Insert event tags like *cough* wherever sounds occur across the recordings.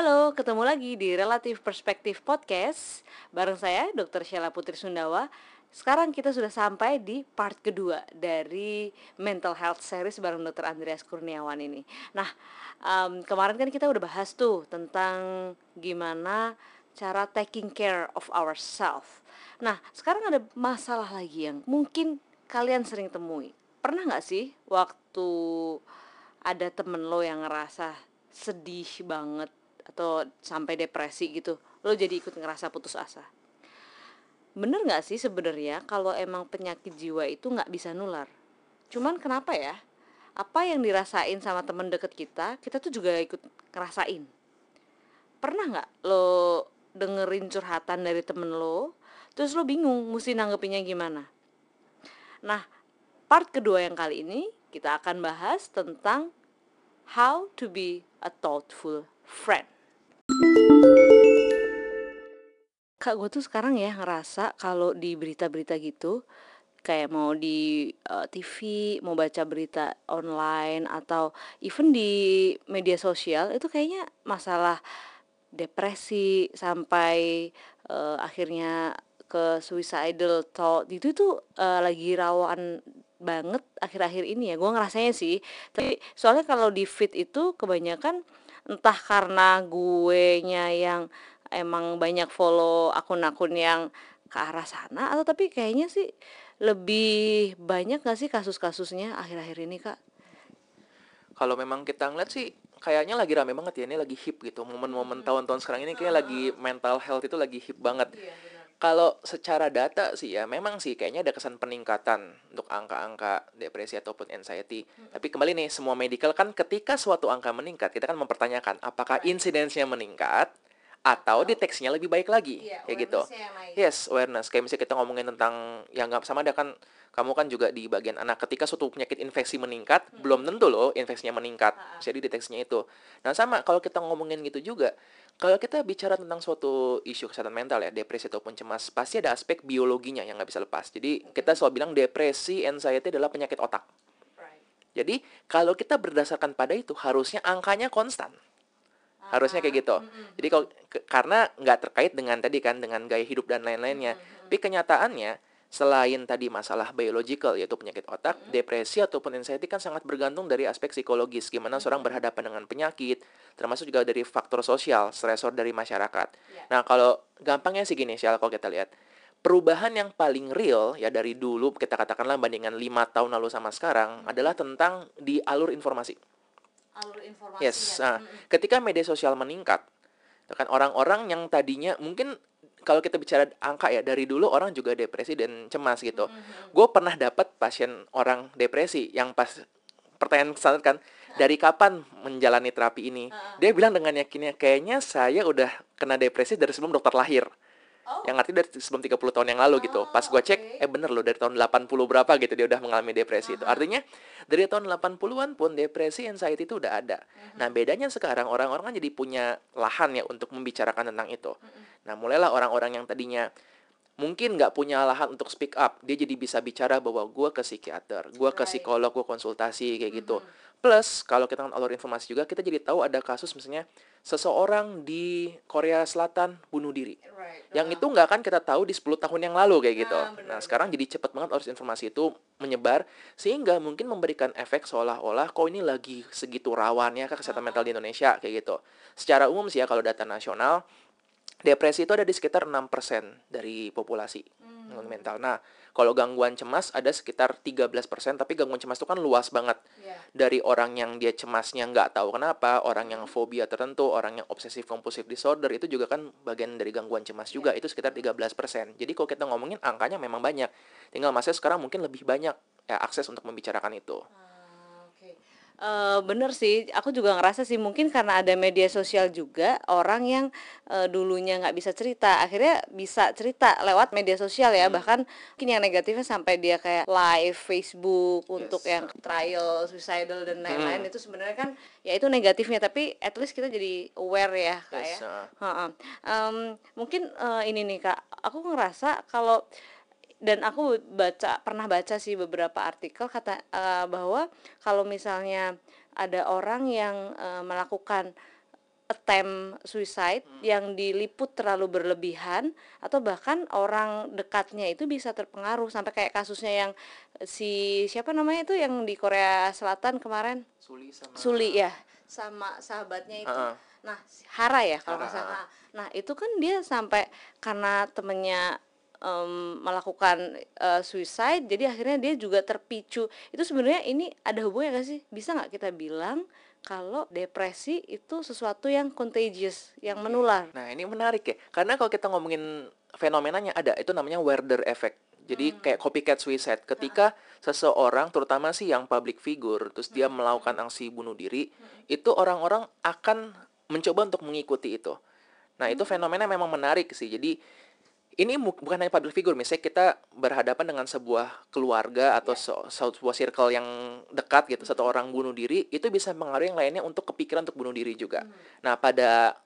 Halo, ketemu lagi di Relatif Perspektif Podcast Bareng saya, Dr. Sheila Putri Sundawa Sekarang kita sudah sampai di part kedua dari Mental Health Series bareng Dr. Andreas Kurniawan ini Nah, um, kemarin kan kita udah bahas tuh tentang gimana cara taking care of ourselves Nah, sekarang ada masalah lagi yang mungkin kalian sering temui Pernah nggak sih waktu ada temen lo yang ngerasa sedih banget atau sampai depresi gitu lo jadi ikut ngerasa putus asa. Bener nggak sih sebenarnya kalau emang penyakit jiwa itu nggak bisa nular? Cuman kenapa ya? Apa yang dirasain sama temen deket kita kita tuh juga ikut ngerasain. Pernah nggak lo dengerin curhatan dari temen lo terus lo bingung mesti nanggepinnya gimana? Nah part kedua yang kali ini kita akan bahas tentang how to be a thoughtful friend. Kak gue tuh sekarang ya ngerasa kalau di berita-berita gitu kayak mau di uh, eh, TV, mau baca berita online atau even di media sosial itu kayaknya masalah depresi sampai uh, akhirnya ke suicidal thought itu tuh uh, lagi rawan banget akhir-akhir ini ya. Gue ngerasanya sih tapi soalnya kalau di feed itu kebanyakan entah karena gue nya yang emang banyak follow akun-akun yang ke arah sana atau tapi kayaknya sih lebih banyak gak sih kasus-kasusnya akhir-akhir ini kak? Kalau memang kita ngeliat sih kayaknya lagi rame banget ya ini lagi hip gitu momen-momen hmm. tahun-tahun sekarang ini kayak lagi mental health itu lagi hip banget. Iya, Kalau secara data sih ya memang sih kayaknya ada kesan peningkatan untuk angka-angka depresi ataupun anxiety. Hmm. Tapi kembali nih semua medical kan ketika suatu angka meningkat kita kan mempertanyakan apakah insidensnya meningkat atau deteksinya lebih baik lagi yeah, kayak gitu yes awareness kayak misalnya kita ngomongin tentang yang nggak sama ada kan kamu kan juga di bagian anak ketika suatu penyakit infeksi meningkat hmm. belum tentu loh infeksinya meningkat ha. jadi deteksinya itu nah sama kalau kita ngomongin gitu juga kalau kita bicara tentang suatu isu kesehatan mental ya depresi ataupun cemas pasti ada aspek biologinya yang nggak bisa lepas jadi okay. kita selalu bilang depresi anxiety adalah penyakit otak right. jadi kalau kita berdasarkan pada itu harusnya angkanya konstan harusnya kayak gitu mm-hmm. jadi kalau karena nggak terkait dengan tadi kan dengan gaya hidup dan lain-lainnya mm-hmm. tapi kenyataannya selain tadi masalah biological yaitu penyakit otak mm-hmm. depresi ataupun anxiety kan sangat bergantung dari aspek psikologis gimana mm-hmm. seorang berhadapan dengan penyakit termasuk juga dari faktor sosial stresor dari masyarakat yeah. nah kalau gampangnya sih gini sih kalau kita lihat perubahan yang paling real ya dari dulu kita katakanlah bandingan lima tahun lalu sama sekarang mm-hmm. adalah tentang di alur informasi alur informasi yes nah, hmm. ketika media sosial meningkat kan orang-orang yang tadinya mungkin kalau kita bicara angka ya dari dulu orang juga depresi dan cemas gitu hmm. gue pernah dapat pasien orang depresi yang pas pertanyaan standar kan dari kapan menjalani terapi ini uh. dia bilang dengan yakinnya kayaknya saya udah kena depresi dari sebelum dokter lahir Oh. Yang arti dari sebelum 30 tahun yang lalu gitu. Pas gue cek, okay. eh bener loh dari tahun 80 berapa gitu dia udah mengalami depresi uh -huh. itu. Artinya dari tahun 80-an pun depresi anxiety itu udah ada. Uh -huh. Nah, bedanya sekarang orang-orang kan jadi punya lahan ya untuk membicarakan tentang itu. Uh -huh. Nah, mulailah orang-orang yang tadinya mungkin nggak punya lahan untuk speak up dia jadi bisa bicara bahwa gue ke psikiater gue ke psikolog gue konsultasi kayak gitu mm -hmm. plus kalau kita alur informasi juga kita jadi tahu ada kasus misalnya seseorang di Korea Selatan bunuh diri right. yang uh. itu nggak akan kita tahu di 10 tahun yang lalu kayak gitu nah, bener, nah sekarang jadi cepat banget alur informasi itu menyebar sehingga mungkin memberikan efek seolah-olah kok ini lagi segitu rawannya ke kesehatan uh. mental di Indonesia kayak gitu secara umum sih ya kalau data nasional depresi itu ada di sekitar 6% dari populasi hmm. mental. Nah, kalau gangguan cemas ada sekitar 13%, tapi gangguan cemas itu kan luas banget. Yeah. Dari orang yang dia cemasnya nggak tahu kenapa, orang yang fobia tertentu, orang yang obsesif kompulsif disorder itu juga kan bagian dari gangguan cemas juga, yeah. itu sekitar 13%. Jadi kalau kita ngomongin angkanya memang banyak. Tinggal masnya sekarang mungkin lebih banyak ya, akses untuk membicarakan itu. Hmm. Uh, bener sih, aku juga ngerasa sih mungkin karena ada media sosial juga orang yang uh, dulunya nggak bisa cerita, akhirnya bisa cerita lewat media sosial ya. Hmm. Bahkan mungkin yang negatifnya sampai dia kayak live Facebook yes. untuk yang trial, suicidal dan lain-lain hmm. itu sebenarnya kan ya itu negatifnya. Tapi at least kita jadi aware ya kayak. Yes, uh. um, mungkin uh, ini nih kak, aku ngerasa kalau dan aku baca pernah baca sih beberapa artikel kata uh, bahwa kalau misalnya ada orang yang uh, melakukan attempt suicide yang diliput terlalu berlebihan atau bahkan orang dekatnya itu bisa terpengaruh. Sampai kayak kasusnya yang si siapa namanya itu yang di Korea Selatan kemarin? Suli sama Suli ya. Sama sahabatnya itu. Heeh. nah Hara ya kalau nggak salah. nah itu kan dia sampai karena temennya em, melakukan eh, suicide jadi akhirnya dia juga terpicu itu sebenarnya ini ada hubungannya gak sih bisa nggak kita bilang kalau depresi itu sesuatu yang contagious yang menular Nah, ini menarik ya. Karena kalau kita ngomongin fenomenanya ada, itu namanya Werder effect. Jadi kayak copycat suicide. Ketika seseorang, terutama sih yang public figure, terus dia melakukan aksi bunuh diri, itu orang-orang akan mencoba untuk mengikuti itu. Nah, itu fenomena memang menarik sih. Jadi ini bu- bukan hanya public figure, misalnya kita berhadapan dengan sebuah keluarga atau se- sebuah circle yang dekat gitu, satu orang bunuh diri, itu bisa mengaruhi yang lainnya untuk kepikiran untuk bunuh diri juga. Nah, pada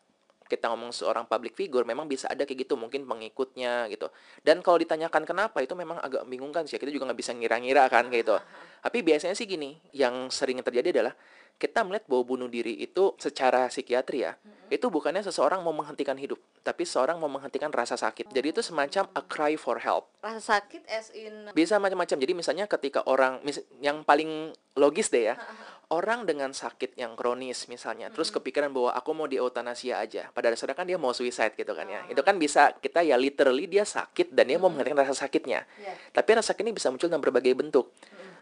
kita ngomong seorang public figure memang bisa ada kayak gitu mungkin pengikutnya gitu. Dan kalau ditanyakan kenapa itu memang agak membingungkan sih kita juga nggak bisa ngira-ngira kan kayak gitu. Tapi biasanya sih gini yang sering terjadi adalah kita melihat bahwa bunuh diri itu secara psikiatri ya itu bukannya seseorang mau menghentikan hidup tapi seseorang mau menghentikan rasa sakit. Jadi itu semacam a cry for help. Rasa sakit as in bisa macam-macam. Jadi misalnya ketika orang mis- yang paling logis deh ya *laughs* orang dengan sakit yang kronis misalnya terus kepikiran bahwa aku mau diotanasia aja. Pada dasarnya kan dia mau suicide gitu kan ya. Itu kan bisa kita ya literally dia sakit dan dia mau menghentikan rasa sakitnya. Iya. tapi rasa sakit ini bisa muncul dalam berbagai bentuk.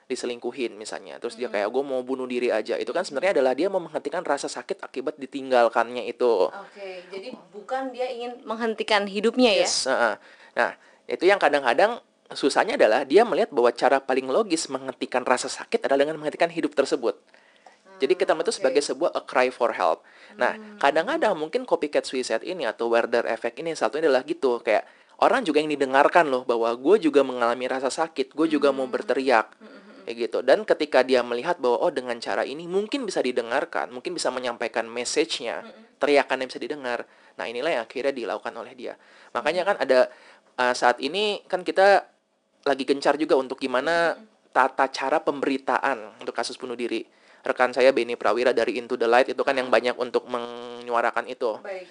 Diselingkuhin misalnya terus dia kayak gue mau bunuh diri aja. Itu kan sebenarnya adalah dia mau menghentikan rasa sakit akibat ditinggalkannya itu. Oke jadi bukan dia ingin menghentikan hidupnya ya? Yes, heeh. Nah, itu yang kadang-kadang susahnya adalah dia melihat bahwa cara paling logis menghentikan rasa sakit adalah dengan menghentikan hidup tersebut. Jadi kita itu sebagai sebuah a cry for help. Nah, kadang-kadang mungkin copycat suicide ini atau Werder effect ini satunya adalah gitu kayak orang juga yang didengarkan loh bahwa gue juga mengalami rasa sakit, gue juga mau berteriak kayak gitu. Dan ketika dia melihat bahwa oh dengan cara ini mungkin bisa didengarkan, mungkin bisa menyampaikan message-nya, teriakannya bisa didengar. Nah, inilah yang akhirnya dilakukan oleh dia. Makanya kan ada uh, saat ini kan kita lagi gencar juga untuk gimana tata cara pemberitaan untuk kasus bunuh diri. Rekan saya Benny Prawira dari Into the Light itu kan yang banyak untuk menyuarakan itu. baik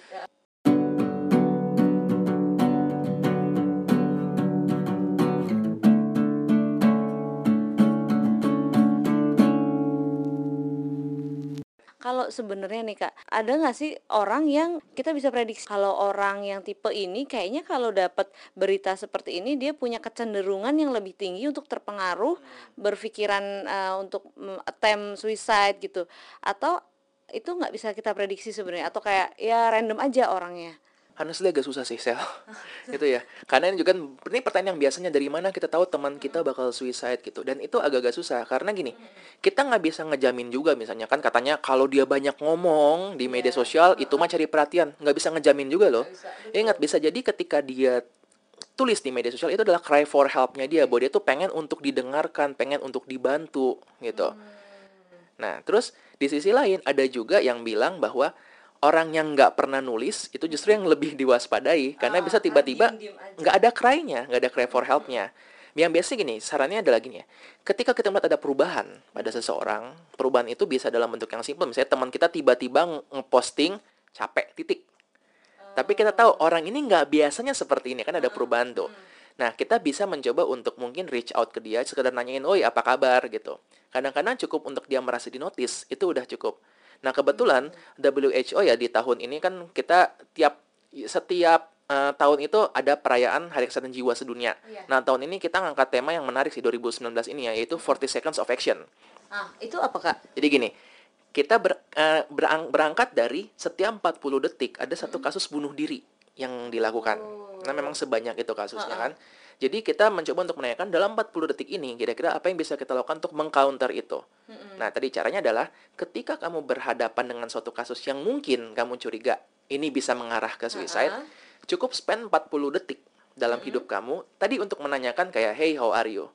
Kalau sebenarnya nih kak, ada nggak sih orang yang kita bisa prediksi? Kalau orang yang tipe ini kayaknya kalau dapat berita seperti ini dia punya kecenderungan yang lebih tinggi untuk terpengaruh berpikiran eh, untuk attempt suicide gitu, atau itu nggak bisa kita prediksi sebenarnya? Atau kayak ya random aja orangnya. Honestly agak susah sih sel. *laughs* Gitu ya. Karena ini juga ini pertanyaan yang biasanya dari mana kita tahu teman kita bakal suicide gitu. Dan itu agak-agak susah karena gini kita nggak bisa ngejamin juga misalnya kan katanya kalau dia banyak ngomong di media sosial itu mah cari perhatian. Nggak bisa ngejamin juga loh. Ingat bisa jadi ketika dia tulis di media sosial itu adalah cry for helpnya dia bahwa dia tuh pengen untuk didengarkan pengen untuk dibantu gitu. Nah, terus di sisi lain ada juga yang bilang bahwa orang yang nggak pernah nulis itu justru yang lebih diwaspadai karena bisa tiba-tiba nggak ada cry-nya, nggak ada cry for help-nya. Yang biasa gini, sarannya adalah gini ya. Ketika kita melihat ada perubahan pada seseorang, perubahan itu bisa dalam bentuk yang simpel. Misalnya teman kita tiba-tiba nge- ngeposting capek titik. Tapi kita tahu orang ini nggak biasanya seperti ini kan ada perubahan tuh. Nah kita bisa mencoba untuk mungkin reach out ke dia, sekedar nanyain, oi apa kabar gitu. Kadang-kadang cukup untuk dia merasa dinotis itu udah cukup. Nah kebetulan WHO ya di tahun ini kan kita tiap setiap eh, tahun itu ada perayaan Hari Kesehatan Jiwa Sedunia. Iya. Nah tahun ini kita ngangkat tema yang menarik sih 2019 ini ya, yaitu 40 Seconds of Action. Ah, itu apa kak? Jadi gini, kita ber- eh, berang- berangkat dari setiap 40 detik ada satu kasus bunuh diri yang dilakukan. Nah, memang sebanyak itu kasusnya kan. Jadi kita mencoba untuk menanyakan dalam 40 detik ini kira-kira apa yang bisa kita lakukan untuk mengcounter itu. Nah, tadi caranya adalah ketika kamu berhadapan dengan suatu kasus yang mungkin kamu curiga ini bisa mengarah ke suicide, cukup spend 40 detik dalam hidup kamu tadi untuk menanyakan kayak hey how are you?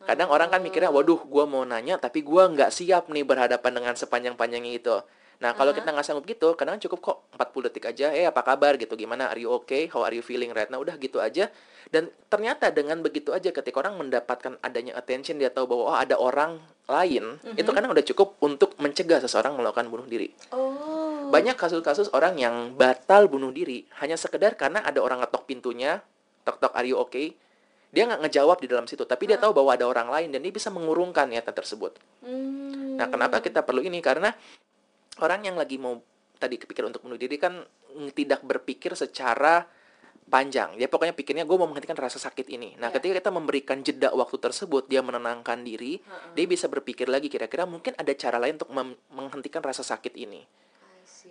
Kadang orang kan mikirnya, waduh, gua mau nanya, tapi gua nggak siap nih berhadapan dengan sepanjang-panjangnya itu. Nah, kalau kita nggak sanggup gitu, kadang cukup kok 40 detik aja, eh apa kabar gitu, gimana, are you okay, how are you feeling right now, udah gitu aja. Dan ternyata dengan begitu aja, ketika orang mendapatkan adanya attention, dia tahu bahwa oh ada orang lain, itu kadang udah cukup untuk mencegah seseorang melakukan bunuh diri. Oh. Banyak kasus-kasus orang yang batal bunuh diri hanya sekedar karena ada orang ngetok pintunya, tok-tok are you okay? Dia nggak ngejawab di dalam situ, tapi dia tahu bahwa ada orang lain dan dia bisa mengurungkan niatan tersebut. Hmm. Nah, kenapa kita perlu ini? Karena orang yang lagi mau tadi kepikir untuk bunuh diri kan tidak berpikir secara panjang. Dia pokoknya pikirnya gue mau menghentikan rasa sakit ini. Nah, Ya. ketika kita memberikan jeda waktu tersebut, dia menenangkan diri, dia bisa berpikir lagi kira-kira mungkin ada cara lain untuk menghentikan rasa sakit ini.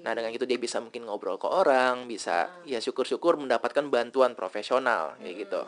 Nah, dengan itu dia bisa mungkin ngobrol ke orang, bisa ya syukur-syukur mendapatkan bantuan profesional kayak gitu.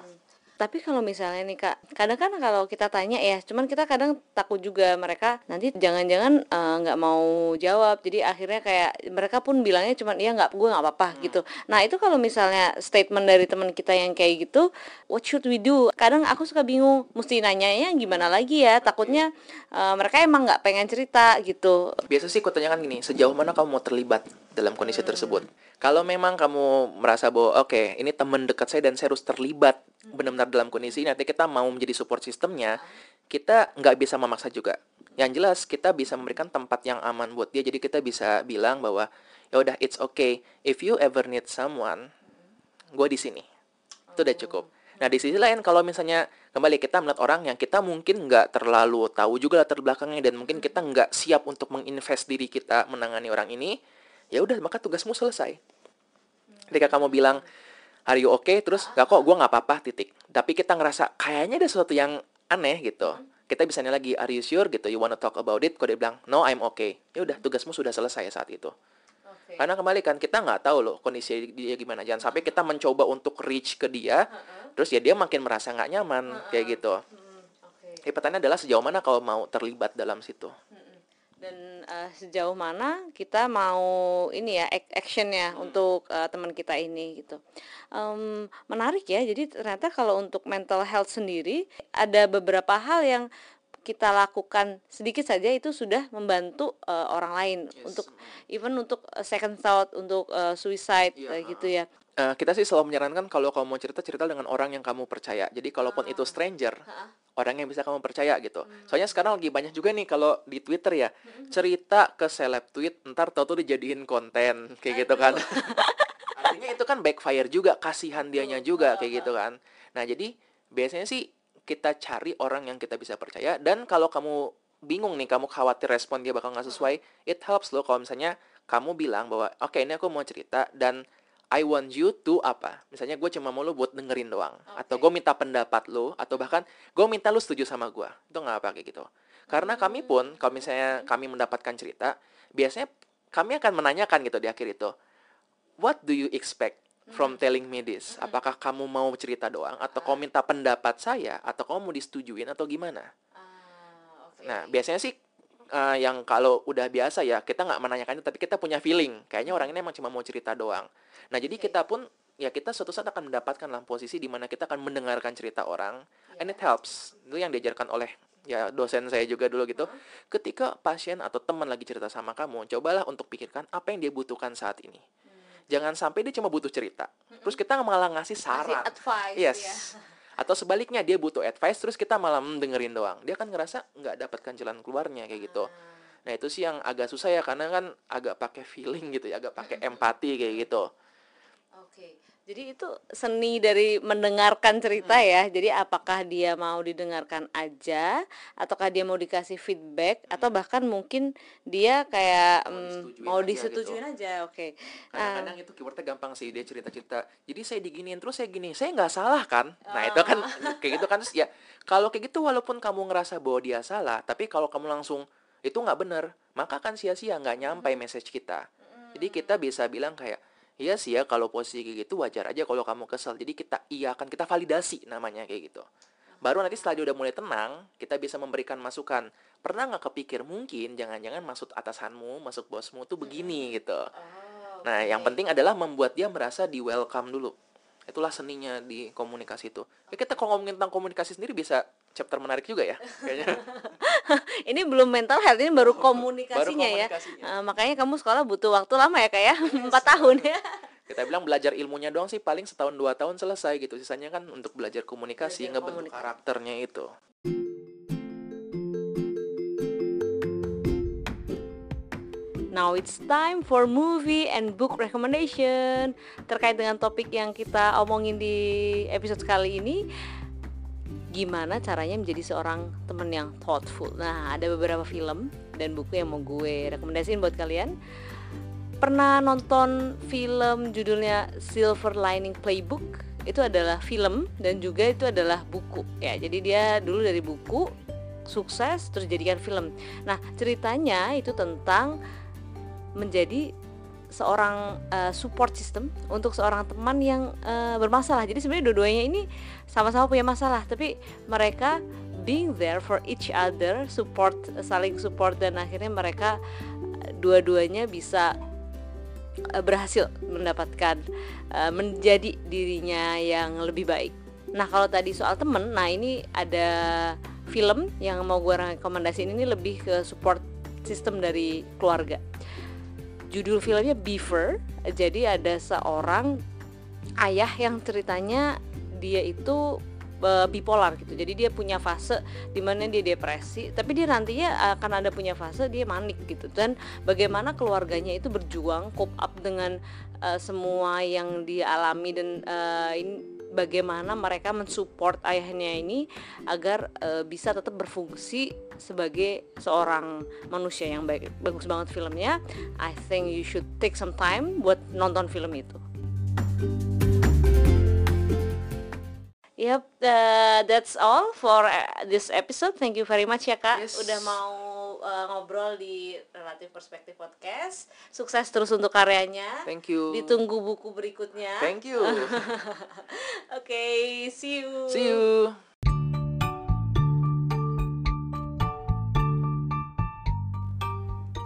Tapi kalau misalnya nih kak, kadang kan kalau kita tanya ya, cuman kita kadang takut juga mereka nanti jangan-jangan eh, nggak mau jawab, jadi akhirnya kayak mereka pun bilangnya cuman iya nggak, gue nggak apa-apa gitu. Nah itu kalau misalnya statement dari teman kita yang kayak gitu, what should we do? Kadang aku suka bingung, mesti nanyanya gimana lagi ya? Takutnya eh, mereka emang nggak pengen cerita gitu. Biasa sih aku tanyakan gini, sejauh mana kamu mau terlibat dalam kondisi tersebut? Kalau memang kamu merasa bahwa oke, ini teman dekat saya dan saya harus terlibat benar-benar dalam kondisi ini, nanti kita mau menjadi support sistemnya, kita nggak bisa memaksa juga. Yang jelas kita bisa memberikan tempat yang aman buat dia, jadi kita bisa bilang bahwa ya udah it's okay if you ever need someone, gue di sini. Itu udah cukup. Nah di sisi lain kalau misalnya kembali kita melihat orang yang kita mungkin nggak terlalu tahu juga latar belakangnya dan mungkin kita nggak siap untuk menginvest diri kita menangani orang ini, ya udah maka tugasmu selesai. Ketika kamu bilang are you okay terus nggak kok gue nggak apa-apa titik. Tapi kita ngerasa kayaknya ada sesuatu yang aneh gitu. Kita bisa nanya lagi are you sure gitu you wanna talk about it? Kalau dia bilang no I'm okay, ya udah tugasmu sudah selesai saat itu. Karena kembali kan kita nggak tahu loh kondisi dia gimana. Jangan sampai kita mencoba untuk reach ke dia, terus ya dia makin merasa nggak nyaman kayak gitu. Jadi pertanyaannya adalah sejauh mana kau mau terlibat dalam situ. Dan eh, sejauh mana kita mau ini ya ac- actionnya untuk eh, teman kita ini gitu. Em, menarik ya. Jadi ternyata kalau untuk mental health sendiri ada beberapa hal yang kita lakukan sedikit saja itu sudah membantu eh, orang lain untuk even untuk second thought untuk eh, suicide Iya, eh, gitu ya. Kita sih selalu menyarankan kalau kamu mau cerita cerita dengan orang yang kamu percaya. Jadi kalaupun itu stranger, orang yang bisa kamu percaya gitu. Soalnya sekarang lagi banyak juga nih kalau di Twitter ya cerita ke seleb tweet, ntar tau tuh dijadiin konten kayak gitu kan. *laughs* Artinya itu kan backfire juga, kasihan dianya juga kayak gitu kan. Nah jadi biasanya sih kita cari orang yang kita bisa percaya dan kalau kamu bingung nih, kamu khawatir respon dia bakal nggak sesuai, it helps loh kalau misalnya kamu bilang bahwa oke ini aku mau cerita dan I want you to apa? Misalnya gue cuma mau lo buat dengerin doang, atau gue minta pendapat lo, atau bahkan gue minta lo setuju sama gue, itu nggak apa kayak gitu. Karena kami pun, kalau misalnya kami mendapatkan cerita, biasanya kami akan menanyakan gitu di akhir itu, what do you expect from telling me this? Apakah kamu mau cerita doang, atau kamu minta pendapat saya, atau kamu mau disetujuin atau gimana? Nah, biasanya sih eh, yang kalau udah biasa ya kita nggak menanyakan itu, tapi kita punya feeling. Kayaknya orang ini emang cuma mau cerita doang. Nah, jadi kita pun ya kita suatu saat akan mendapatkan dalam posisi di mana kita akan mendengarkan cerita orang, and it helps. Itu yang diajarkan oleh ya dosen saya juga dulu gitu. Ketika pasien atau teman lagi cerita sama kamu, cobalah untuk pikirkan apa yang dia butuhkan saat ini. Jangan sampai dia cuma butuh cerita. Terus kita malah ngasih saran. advice Yes. ya. *laughs* Atau sebaliknya dia butuh advice terus kita malah dengerin doang. Dia kan ngerasa nggak dapatkan jalan keluarnya kayak gitu. Nah itu sih yang agak susah ya karena kan agak pakai feeling gitu ya, agak pakai empati kayak gitu. Jadi itu seni dari mendengarkan cerita Hmm. ya. Jadi apakah dia mau didengarkan aja, ataukah dia mau dikasih feedback, atau bahkan mungkin dia kayak Hmm. Mau mm, disetujuin mau aja disetujuin aja. Oke. Nah, Kadang-kadang itu keywordnya gampang sih dia cerita-cerita. Jadi saya diginiin terus saya gini, saya nggak salah kan? Nah itu kan *laughs* kayak gitu kan Terus ya kalau kayak gitu walaupun kamu ngerasa bahwa dia salah, tapi kalau kamu langsung itu nggak benar, maka kan sia-sia nggak nyampai message kita. Jadi kita bisa bilang kayak Iya sih ya kalau posisi kayak gitu wajar aja kalau kamu kesel. Jadi kita iya kan kita validasi namanya kayak gitu. Baru nanti setelah dia udah mulai tenang, kita bisa memberikan masukan. Pernah nggak kepikir mungkin jangan-jangan maksud atasanmu, masuk bosmu tuh begini gitu. Nah, yang penting adalah membuat dia merasa di welcome dulu. Itulah seninya di komunikasi itu. Ya, kita kalau ngomongin tentang komunikasi sendiri bisa chapter menarik juga ya, kayaknya. *laughs* ini belum mental health, ini baru komunikasinya ya. komunikasinya. Eh, makanya kamu sekolah butuh waktu lama ya kak ya, *laughs* empat tahun ya. Kita bilang belajar ilmunya doang sih paling setahun dua tahun selesai gitu. Sisanya kan untuk belajar komunikasi, Belajar ngebentuk komunikasi. karakternya itu. Now it's time for movie and book recommendation. Terkait dengan topik yang kita omongin di episode kali ini Gimana caranya menjadi seorang teman yang thoughtful? Nah ada beberapa film dan buku yang mau gue rekomendasiin buat kalian. Pernah nonton film judulnya Silver Lining Playbook? Itu adalah film dan juga itu adalah buku. Ya jadi dia dulu dari buku sukses terus jadikan film. Nah ceritanya itu tentang menjadi seorang uh, support system untuk seorang teman yang uh, bermasalah. Jadi sebenarnya dua-duanya ini sama-sama punya masalah, tapi mereka being there for each other, support saling support dan akhirnya mereka dua-duanya bisa berhasil mendapatkan uh, menjadi dirinya yang lebih baik. Nah, kalau tadi soal temen, nah ini ada film yang mau gue rekomendasiin ini lebih ke support sistem dari keluarga judul filmnya Beaver. Jadi ada seorang ayah yang ceritanya dia itu uh, bipolar gitu. Jadi dia punya fase di mana dia depresi tapi dia nantinya akan ada punya fase dia manik gitu. Dan bagaimana keluarganya itu berjuang cope up dengan uh, semua yang dia alami dan uh, ini bagaimana mereka mensupport ayahnya ini agar uh, bisa tetap berfungsi sebagai seorang manusia yang baik bagus banget filmnya I think you should take some time buat nonton film itu Yep, uh, that's all for uh, this episode. Thank you very much ya kak, Yes. udah mau uh, ngobrol di Relatif Perspektif Podcast. Sukses terus untuk karyanya. Thank you. Ditunggu buku berikutnya. Thank you. *laughs* Oke, see you. See you.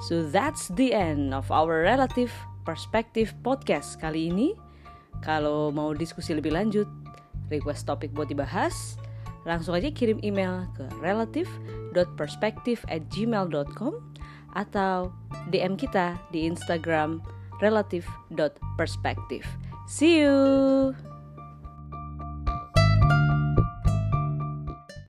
So that's the end of our Relative Perspective podcast kali ini. Kalau mau diskusi lebih lanjut, request topik buat dibahas, langsung aja kirim email ke relative.perspective@gmail.com atau DM kita di Instagram relative.perspective. See you.